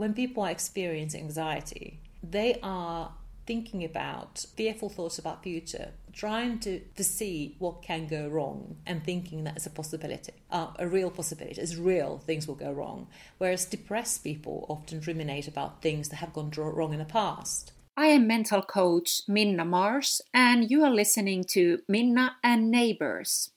when people are experiencing anxiety, they are thinking about fearful thoughts about future trying to, to see what can go wrong and thinking that it's a possibility uh, a real possibility it's real things will go wrong whereas depressed people often ruminate about things that have gone wrong in the past I am mental coach Minna Mars, and you are listening to Minna and Neighbors.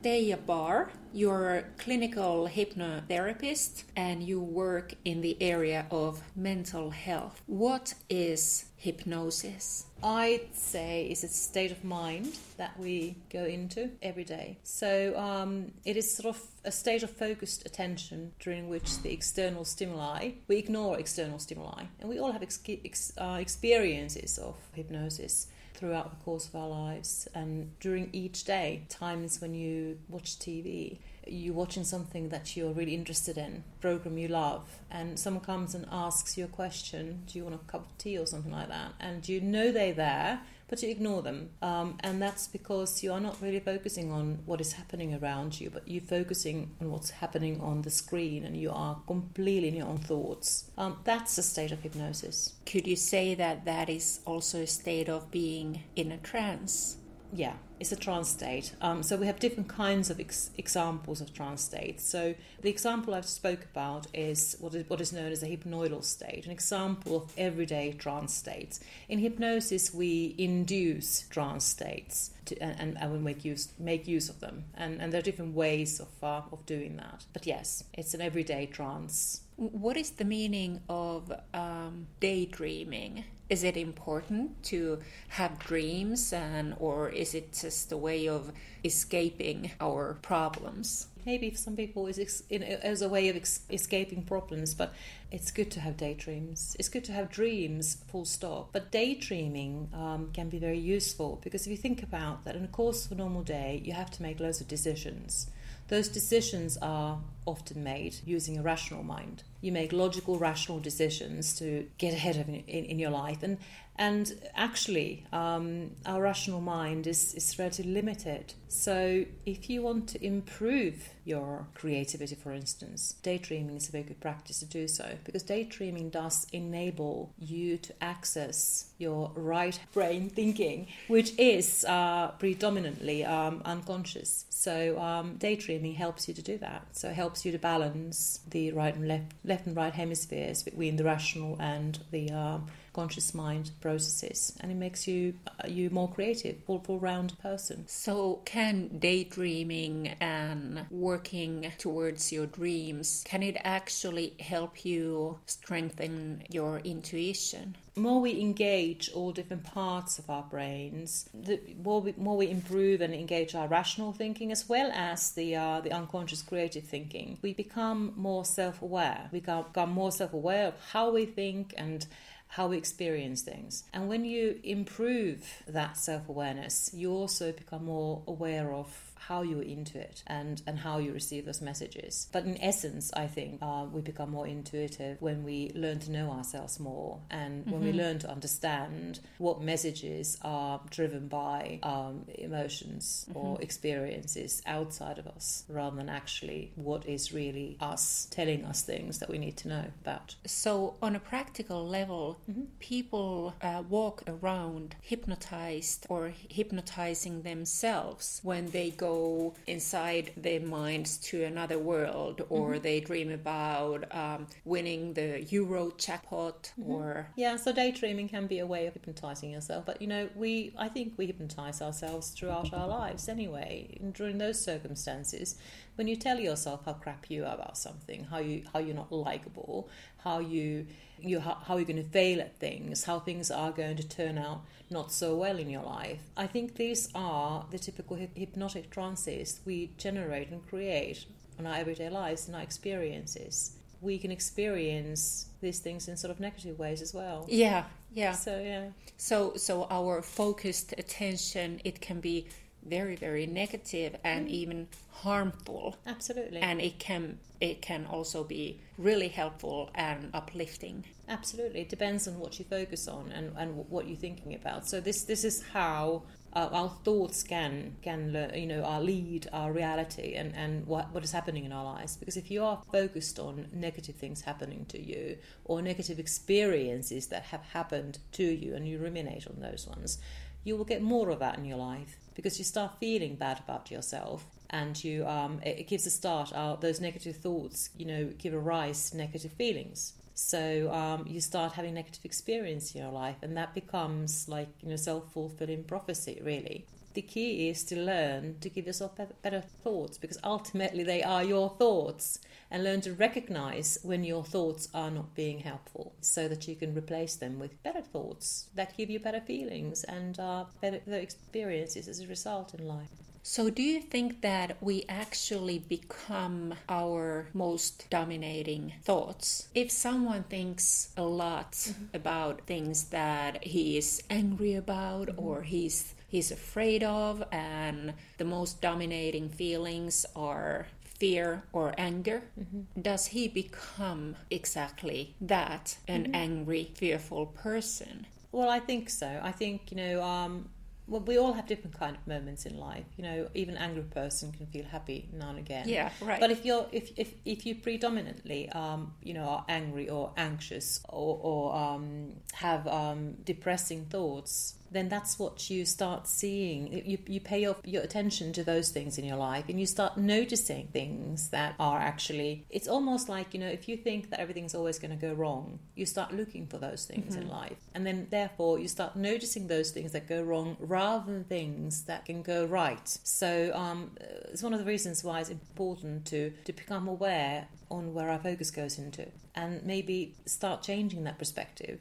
Teija Bar, you're a clinical hypnotherapist and you work in the area of mental health. What is hypnosis? I'd say it's a state of mind that we go into every day. So um, it is sort of a state of focused attention during which the external stimuli, we ignore external stimuli. And we all have ex- ex- uh, experiences of hypnosis throughout the course of our lives and during each day times when you watch tv you're watching something that you're really interested in program you love and someone comes and asks you a question do you want a cup of tea or something like that? And you know they're there but you ignore them. Um, and that's because you are not really focusing on what is happening around you, but you're focusing on what's happening on the screen and you are completely in your own thoughts. Um, that's a state of hypnosis. Could you say that that is also a state of being in a trance? Yeah, it's a trance state. Um, so we have different kinds of ex- examples of trance states. So the example I've spoke about is what is what is known as a hypnoidal state, an example of everyday trance states. In hypnosis, we induce trance states to, and, and we make use make use of them, and, and there are different ways of uh, of doing that. But yes, it's an everyday trance. What is the meaning of um, daydreaming? is it important to have dreams and or is it a way of escaping our problems. Maybe for some people it's as a way of escaping problems but it's good to have daydreams. It's good to have dreams full stop. But daydreaming um, can be very useful because if you think about that in the course of a normal day you have to make loads of decisions. Those decisions are often made using a rational mind. You make logical, rational decisions to get ahead of in, in, your life, and and actually, um, our rational mind is, is relatively limited. So, if you want to improve your creativity, for instance, daydreaming is a very good practice to do so because daydreaming does enable you to access your right brain thinking, which is uh, predominantly um, unconscious. So, um, daydreaming helps you to do that. So, it helps you to balance the right and left, left and right hemispheres between the rational and the um, conscious mind processes and it makes you uh, you more creative full, full round person. So can daydreaming and working towards your dreams can it actually help you strengthen your intuition? More we engage all different parts of our brains, the more we, more we improve and engage our rational thinking as well as the uh, the unconscious creative thinking, we become more self-aware. We become more self-aware of how we think and how we experience things. And when you improve that self awareness, you also become more aware of how you're into it and, and how you receive those messages. But in essence, I think uh, we become more intuitive when we learn to know ourselves more and when mm-hmm. we learn to understand what messages are driven by um, emotions mm-hmm. or experiences outside of us rather than actually what is really us telling us things that we need to know about. So, on a practical level, mm-hmm. people uh, walk around hypnotized or hypnotizing themselves when they go inside their minds to another world or mm-hmm. they dream about um, winning the euro jackpot mm-hmm. or yeah so daydreaming can be a way of hypnotizing yourself but you know we i think we hypnotize ourselves throughout our lives anyway and during those circumstances when you tell yourself how crap you are about something how you how you're not likable how you you how, how you're going to fail at things how things are going to turn out not so well in your life. I think these are the typical hypnotic trances we generate and create in our everyday lives, and our experiences. We can experience these things in sort of negative ways as well. Yeah, yeah. So yeah. So so our focused attention it can be very very negative and mm. even harmful. Absolutely. And it can it can also be really helpful and uplifting. Absolutely. It depends on what you focus on and, and what you're thinking about. So this this is how our, our thoughts can can you know our lead our reality and and what what is happening in our lives. Because if you are focused on negative things happening to you or negative experiences that have happened to you and you ruminate on those ones you will get more of that in your life because you start feeling bad about yourself and you um, it, it gives a start uh, those negative thoughts you know give a rise to negative feelings so um, you start having negative experience in your life, and that becomes like you know self-fulfilling prophecy, really. The key is to learn to give yourself better thoughts because ultimately they are your thoughts, and learn to recognize when your thoughts are not being helpful, so that you can replace them with better thoughts that give you better feelings and uh, better, experiences as a result in life. So, do you think that we actually become our most dominating thoughts? If someone thinks a lot mm-hmm. about things that he is angry about mm-hmm. or he's he's afraid of and the most dominating feelings are fear or anger, mm-hmm. does he become exactly that an mm-hmm. angry, fearful person? Well, I think so. I think, you know, um, well, we all have different kind of moments in life. You know, even an angry person can feel happy now and again. Yeah, right. But if you're if if, if you predominantly, um, you know, are angry or anxious or or um, have um, depressing thoughts, then that's what you start seeing. You, you pay your, your attention to those things in your life and you start noticing things that are actually, it's almost like, you know, if you think that everything's always going to go wrong, you start looking for those things mm-hmm. in life. And then therefore you start noticing those things that go wrong rather than things that can go right. So um, it's one of the reasons why it's important to, to become aware on where our focus goes into and maybe start changing that perspective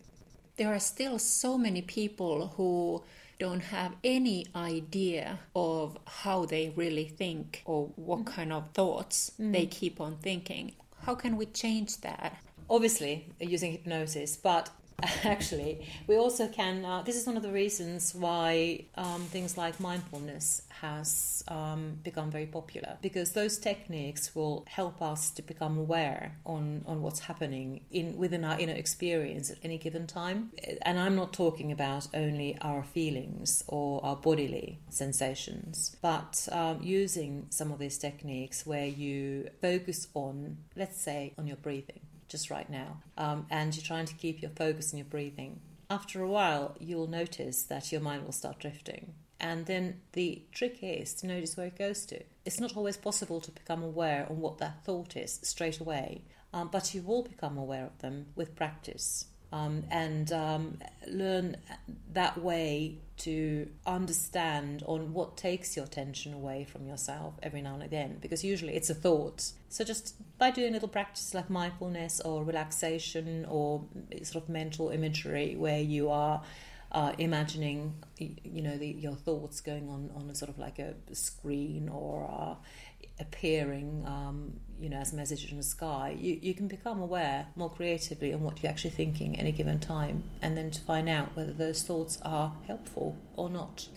there are still so many people who don't have any idea of how they really think or what mm. kind of thoughts mm. they keep on thinking. How can we change that? Obviously, using hypnosis, but actually, we also can. Uh, this is one of the reasons why um, things like mindfulness has um, become very popular because those techniques will help us to become aware on, on what's happening in within our inner experience at any given time. And I'm not talking about only our feelings or our bodily sensations, but um, using some of these techniques where you focus on, let's say, on your breathing just right now, um, and you're trying to keep your focus and your breathing. After a while, you'll notice that your mind will start drifting. And then the trick is to notice where it goes to. It's not always possible to become aware of what that thought is straight away, um, but you will become aware of them with practice um, and um, learn that way to understand on what takes your attention away from yourself every now and again because usually it's a thought. So just by doing little practices like mindfulness or relaxation or sort of mental imagery where you are uh, imagining you know the, your thoughts going on on a sort of like a screen or uh, appearing, um, you know, as messages in the sky, you, you can become aware more creatively on what you're actually thinking any given time, and then to find out whether those thoughts are helpful or not.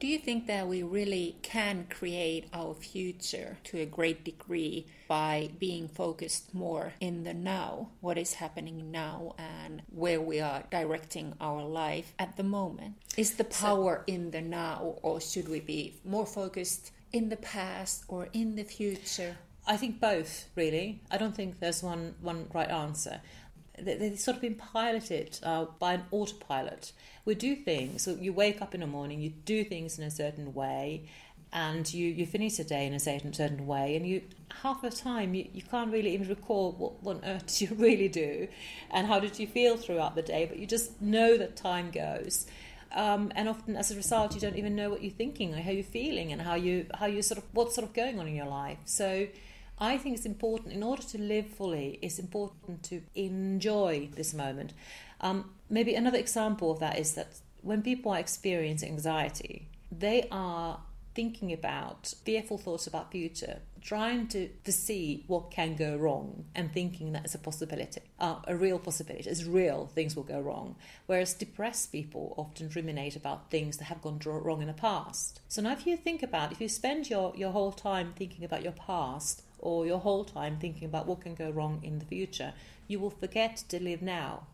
Do you think that we really can create our future to a great degree by being focused more in the now, what is happening now, and where we are directing our life at the moment? Is the power so, in the now, or should we be more focused in the past or in the future? I think both, really. I don't think there's one, one right answer. They've sort of been piloted uh, by an autopilot. We do things, so you wake up in the morning, you do things in a certain way, and you, you finish the day in a certain, certain way, and you half the time you, you can't really even recall what, what on earth did you really do and how did you feel throughout the day, but you just know that time goes. Um, and often as a result you don't even know what you're thinking or how you're feeling and how you how you sort of what's sort of going on in your life so I think it's important in order to live fully it's important to enjoy this moment. Um, maybe another example of that is that when people are experiencing anxiety they are thinking about fearful thoughts about future trying to foresee what can go wrong and thinking that it's a possibility uh, a real possibility it's real things will go wrong. Whereas depressed people often ruminate about things that have gone wrong in the past. So now if you think about if you spend your, your whole time thinking about your past or your whole time thinking about what can go wrong in the future you will forget to live now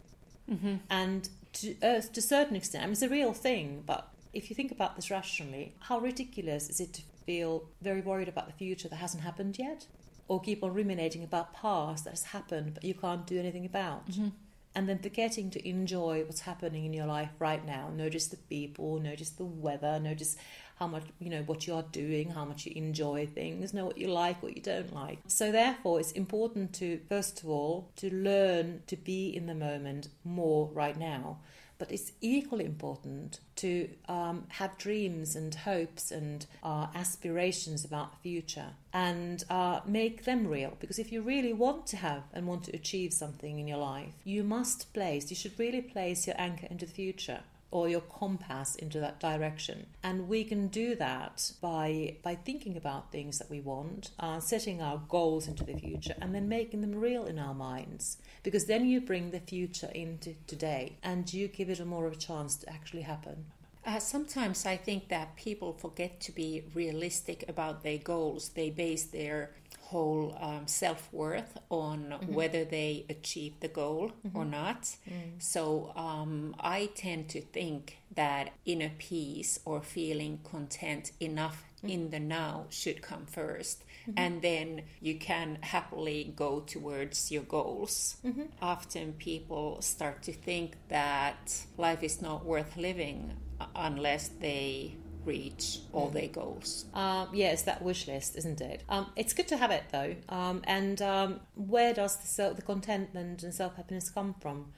mm-hmm. and to, uh, to a certain extent I mean, it's a real thing but if you think about this rationally, how ridiculous is it to feel very worried about the future that hasn't happened yet? Or keep on ruminating about past that has happened but you can't do anything about? Mm-hmm. And then forgetting to enjoy what's happening in your life right now. Notice the people, notice the weather, notice how much you know what you are doing, how much you enjoy things, know what you like, what you don't like. So therefore, it's important to first of all to learn to be in the moment more right now. But it's equally important to um, have dreams and hopes and uh, aspirations about the future and uh, make them real. Because if you really want to have and want to achieve something in your life, you must place, you should really place your anchor into the future or your compass into that direction. And we can do that by by thinking about things that we want, uh, setting our goals into the future, and then making them real in our minds. Because then you bring the future into today, and you give it a more of a chance to actually happen. Uh, sometimes I think that people forget to be realistic about their goals. They base their whole um, self worth on mm-hmm. whether they achieve the goal mm-hmm. or not. Mm. So um, I tend to think that inner peace or feeling content enough mm. in the now should come 1st mm-hmm. and then you can happily go towards your goals. Mm-hmm. Often people start to think that life is not worth living unless they reach all their goals. Um, yeah, it's that wish list, isn't it? Um, it's good to have it though. Um, and um, where does the, self, the contentment and self happiness come from?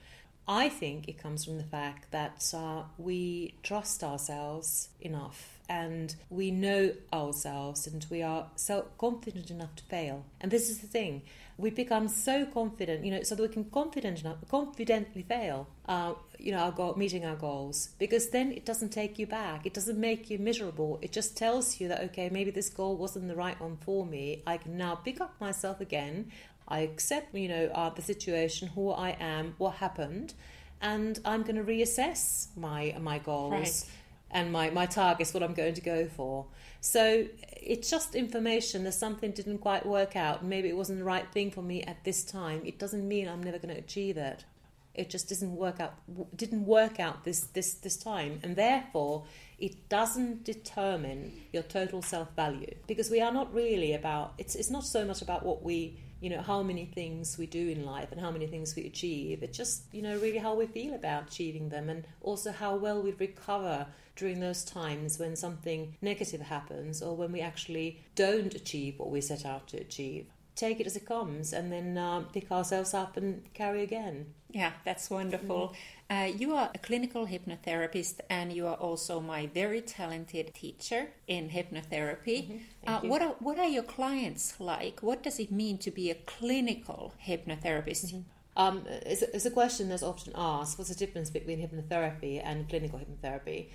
I think it comes from the fact that uh, we trust ourselves enough and we know ourselves and we are so confident enough to fail. And this is the thing we become so confident, you know, so that we can confident enough, confidently fail, uh, you know, our goal, meeting our goals, because then it doesn't take you back. It doesn't make you miserable. It just tells you that okay, maybe this goal wasn't the right one for me. I can now pick up myself again. I accept, you know, uh, the situation, who I am, what happened, and I'm going to reassess my my goals. Right and my, my targets, what I'm going to go for. So it's just information that something didn't quite work out. Maybe it wasn't the right thing for me at this time. It doesn't mean I'm never going to achieve it. It just doesn't work out. Didn't work out this this this time, and therefore it doesn't determine your total self value because we are not really about. It's it's not so much about what we you know how many things we do in life and how many things we achieve. It's just you know really how we feel about achieving them and also how well we recover during those times when something negative happens or when we actually don't achieve what we set out to achieve. Take it as it comes and then uh, pick ourselves up and carry again. Yeah that's wonderful. Mm. Uh, you are a clinical hypnotherapist and you are also my very talented teacher in hypnotherapy mm-hmm. uh, what, are, what are your clients like what does it mean to be a clinical hypnotherapist mm-hmm. Um, it's, it's, a question that's often asked. What's the difference between hypnotherapy and clinical hypnotherapy?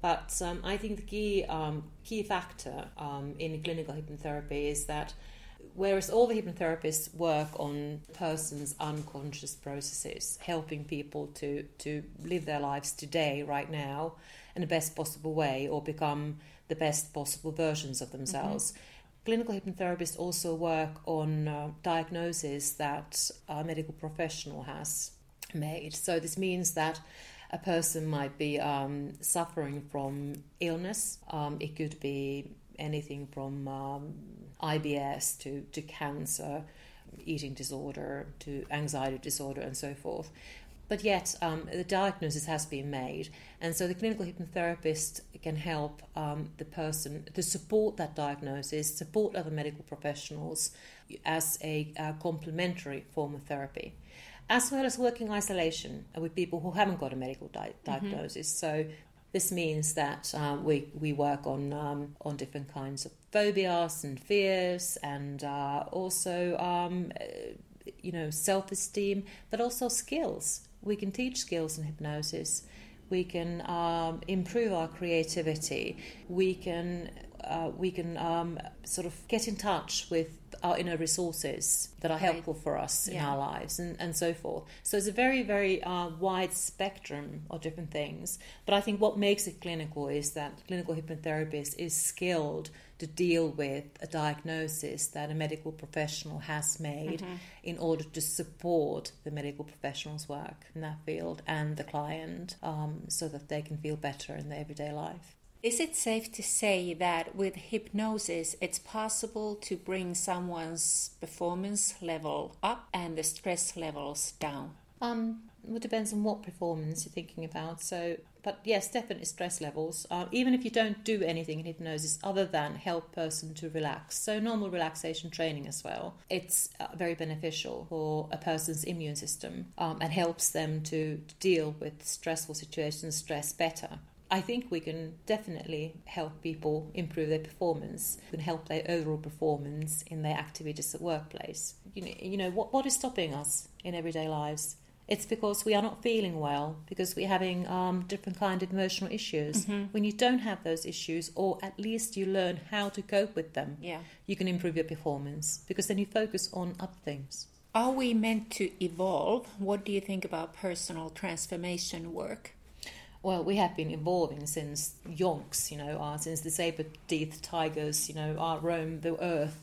But um, I think the key um, key factor um, in clinical hypnotherapy is that whereas all the hypnotherapists work on person's unconscious processes, helping people to to live their lives today, right now, in the best possible way, or become the best possible versions of themselves. Mm-hmm. Clinical hypnotherapists also work on uh, diagnoses that a medical professional has made. So this means that a person might be um, suffering from illness. Um, it could be anything from um, IBS to, to cancer, eating disorder to anxiety disorder, and so forth. But yet, um, the diagnosis has been made, and so the clinical hypnotherapist can help um, the person to support that diagnosis, support other medical professionals as a, a complementary form of therapy as well as working isolation with people who haven't got a medical di- mm-hmm. diagnosis. Mm-hmm. So this means that um, we we work on um, on different kinds of phobias and fears, and uh, also um, you know self esteem, but also skills. We can teach skills in hypnosis. We can um, improve our creativity. We can uh, we can um, sort of get in touch with our inner resources that are Right. helpful for us in Yeah. our lives and, and so forth. So it's a very, very uh, wide spectrum of different things. But I think what makes it clinical is that clinical hypnotherapist is skilled to deal with a diagnosis that a medical professional has made Mm-hmm. in order to support the medical professional's work in that field and the client um, so that they can feel better in their everyday life. Is it safe to say that with hypnosis it's possible to bring someone's performance level up and the stress levels down? Um, well, it depends on what performance you're thinking about. So, but yes, definitely stress levels. Uh, even if you don't do anything in hypnosis other than help person to relax, so normal relaxation training as well, it's uh, very beneficial for a person's immune system um, and helps them to deal with stressful situations, stress better. I think we can definitely help people improve their performance. We can help their overall performance in their activities at workplace. You know, you know what, what is stopping us in everyday lives? It's because we are not feeling well, because we're having um, different kind of emotional issues. When you don't have those issues, or at least you learn how to cope with them, Yeah. you can improve your performance because then you focus on other things. Are we meant to evolve? What do you think about personal transformation work? Well, we have been evolving since yonks, you know, since the saber-teethed tigers, you know, roam the earth.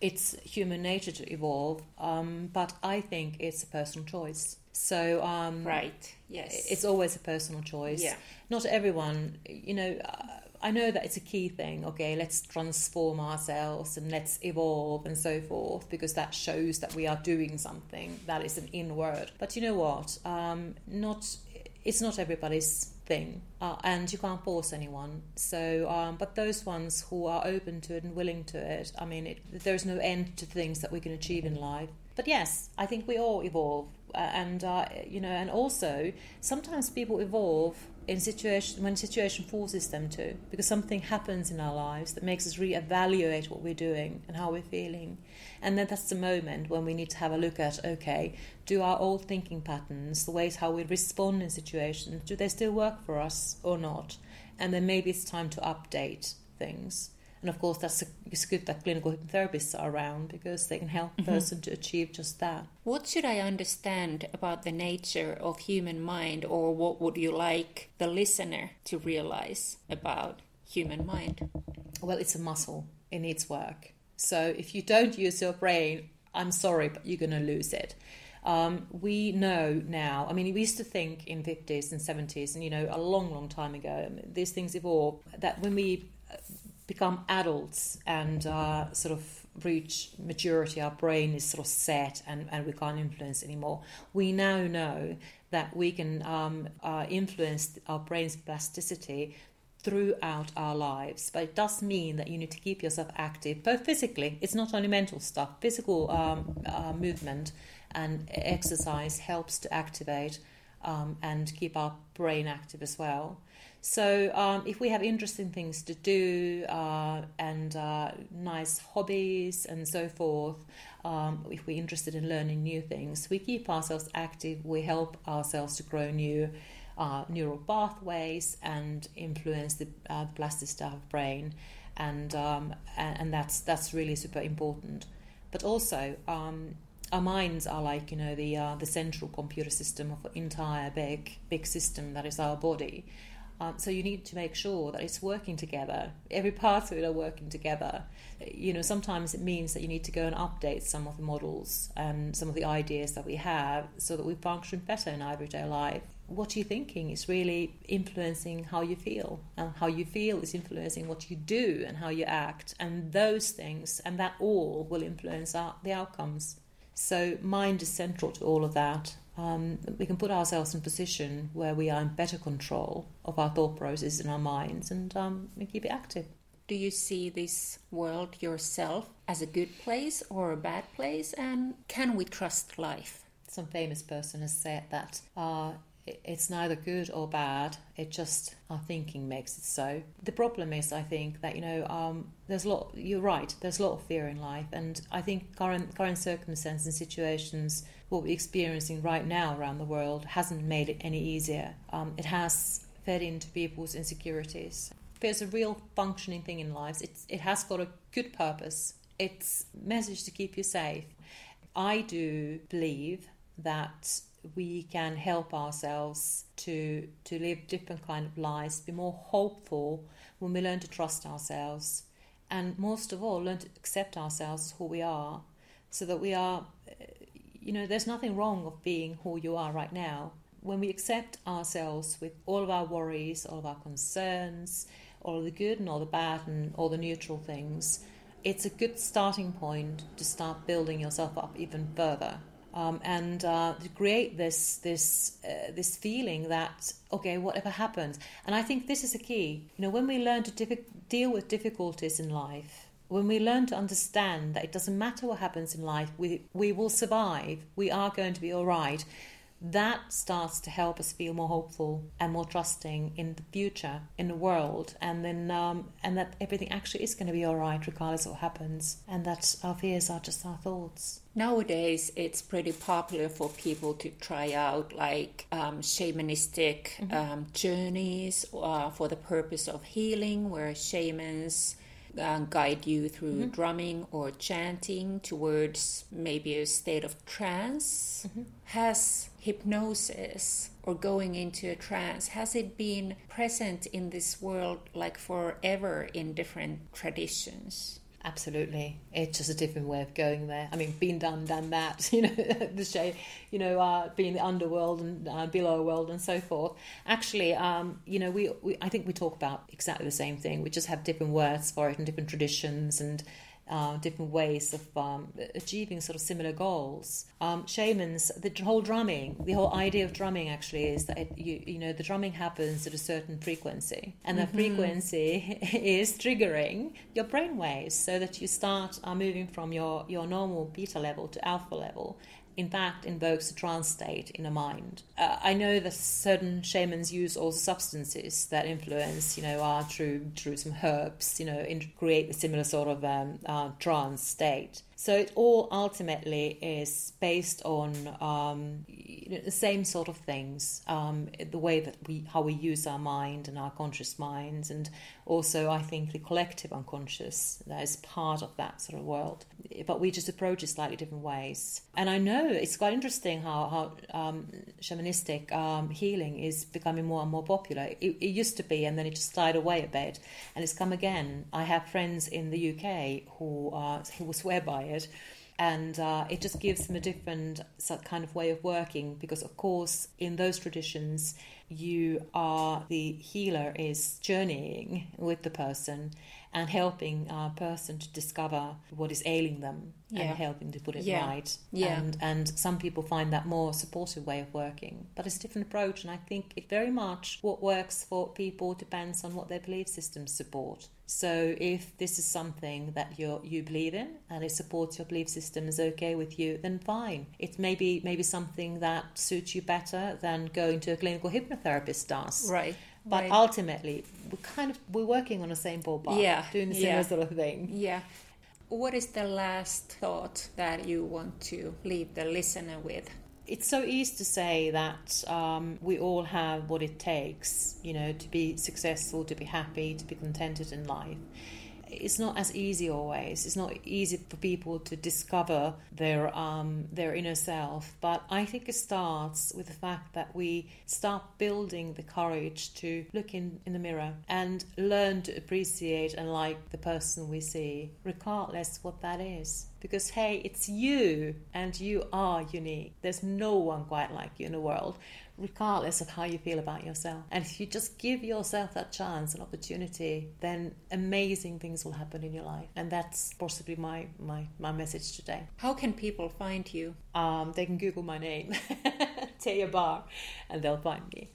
It's human nature to evolve, um, but I think it's a personal choice. So um, Right. Yes. it's always a personal choice. Yeah. Not everyone, you know. Uh, I know that it's a key thing. Okay, let's transform ourselves and let's evolve and so forth because that shows that we are doing something. That is an in word. But you know what? Um, not. It's not everybody's thing, uh, and you can't force anyone. So, um, but those ones who are open to it and willing to it, I mean, it, there's no end to things that we can achieve in life. But yes, I think we all evolve, uh, and uh, you know, and also sometimes people evolve in situation when situation forces them to, because something happens in our lives that makes us reevaluate what we're doing and how we're feeling, and then that's the moment when we need to have a look at okay, do our old thinking patterns, the ways how we respond in situations, do they still work for us or not, and then maybe it's time to update things. And of course, that's a, it's good that clinical hypnotherapists are around because they can help a person to achieve just that. What should I understand about the nature of human mind, or what would you like the listener to realize about human mind? Well, it's a muscle, it needs work. So if you don't use your brain, I'm sorry, but you're going to lose it. Um, we know now, I mean, we used to think in 50s and 70s, and you know, a long, long time ago, these things evolve, that when we become adults and uh, sort of reach maturity, our brain is sort of set and, and we can't influence anymore. We now know that we can um, uh, influence our brain's plasticity throughout our lives. But it does mean that you need to keep yourself active, both physically, it's not only mental stuff, physical um, uh, movement and exercise helps to activate um, and keep our brain active as well. So, um, if we have interesting things to do uh, and uh, nice hobbies and so forth, um, if we're interested in learning new things, we keep ourselves active, we help ourselves to grow new uh, neural pathways and influence the, uh, plasticity of brain, and, um, and and that's that's really super important. But also, um, our minds are like you know the uh, the central computer system of an entire big big system that is our body. Um, so you need to make sure that it's working together. Every part of it are working together. You know, sometimes it means that you need to go and update some of the models and some of the ideas that we have so that we function better in everyday life. What you're thinking is really influencing how you feel, and how you feel is influencing what you do and how you act, and those things and that all will influence our, the outcomes. So mind is central to all of that. Um, we can put ourselves in a position where we are in better control of our thought process in our minds and um, we keep it active. Do you see this world yourself as a good place or a bad place? And can we trust life? Some famous person has said that uh, it's neither good or bad. It just our thinking makes it so. The problem is, I think that you know, um, there's a lot. You're right. There's a lot of fear in life, and I think current current circumstances and situations, what we're experiencing right now around the world, hasn't made it any easier. Um, it has fed into people's insecurities. there's a real functioning thing in lives, it's, it has got a good purpose. It's message to keep you safe. I do believe that we can help ourselves to to live different kind of lives, be more hopeful when we learn to trust ourselves, and most of all, learn to accept ourselves as who we are, so that we are, eh, you know, there's nothing wrong of being who you are right now. When we accept ourselves with all of our worries, all of our concerns, all the good and all the bad and all the neutral things, it's a good starting point to start building yourself up even further. Um, and uh, to create this this uh, this feeling that okay, whatever happens, and I think this is a key. You know, when we learn to deal with difficulties in life, when we learn to understand that it doesn't matter what happens in life, we we will survive. We are going to be all right that starts to help us feel more hopeful and more trusting in the future, in the world, and then um, and that everything actually is going to be all right regardless of what happens, and that our fears are just our thoughts. Nowadays, it's pretty popular for people to try out like um, shamanistic mm-hmm. um, journeys uh, for the purpose of healing, where shamans uh, guide you through mm-hmm. drumming or chanting towards maybe a state of trance. Mm-hmm. Has hypnosis or going into a trance has it been present in this world like forever in different traditions? Absolutely, it's just a different way of going there. I mean, been done, done that. You know, the show, you know, uh, being the underworld and uh, below world and so forth. Actually, um, you know, we, we I think we talk about exactly the same thing. We just have different words for it and different traditions and uh, different ways of um, achieving sort of similar goals. Um, shamans, the whole drumming, the whole idea of drumming actually is that it, you you know the drumming happens at a certain frequency, and mm-hmm. the frequency is triggering your brain waves so that you start uh, moving from your your normal beta level to alpha level, in fact invokes a trance state in a mind. Uh, I know that certain shamans use also substances that influence, you know, are through through some herbs, you know, in, create a similar sort of um, uh, trance state. So it all ultimately is based on um, you know, the same sort of things, um, the way that we how we use our mind and our conscious minds, and also I think the collective unconscious that is part of that sort of world. But we just approach it slightly different ways. And I know it's quite interesting how how um, shamanistic um, healing is becoming more and more popular. It, it used to be, and then it just died away a bit, and it's come again. I have friends in the UK who uh, who swear by it and uh, it just gives them a different kind of way of working because of course in those traditions you are the healer is journeying with the person and helping a person to discover what is ailing them yeah. and helping to put it yeah. right. Yeah. And and some people find that more supportive way of working. But it's a different approach and I think it very much what works for people depends on what their belief systems support. So if this is something that you you believe in and it supports your belief system is okay with you, then fine. It may be maybe something that suits you better than going to a clinical hypnotherapist does. Right. But right. ultimately, we're kind of we're working on the same ballpark, yeah, doing the same yeah. sort of thing. Yeah. What is the last thought that you want to leave the listener with? It's so easy to say that um, we all have what it takes, you know, to be successful, to be happy, to be contented in life it's not as easy always. It's not easy for people to discover their um, their inner self. But I think it starts with the fact that we start building the courage to look in, in the mirror and learn to appreciate and like the person we see, regardless what that is. Because hey, it's you and you are unique. There's no one quite like you in the world regardless of how you feel about yourself. And if you just give yourself that chance and opportunity, then amazing things will happen in your life. And that's possibly my my, my message today. How can people find you? Um, they can Google my name, Teija Bar, and they'll find me.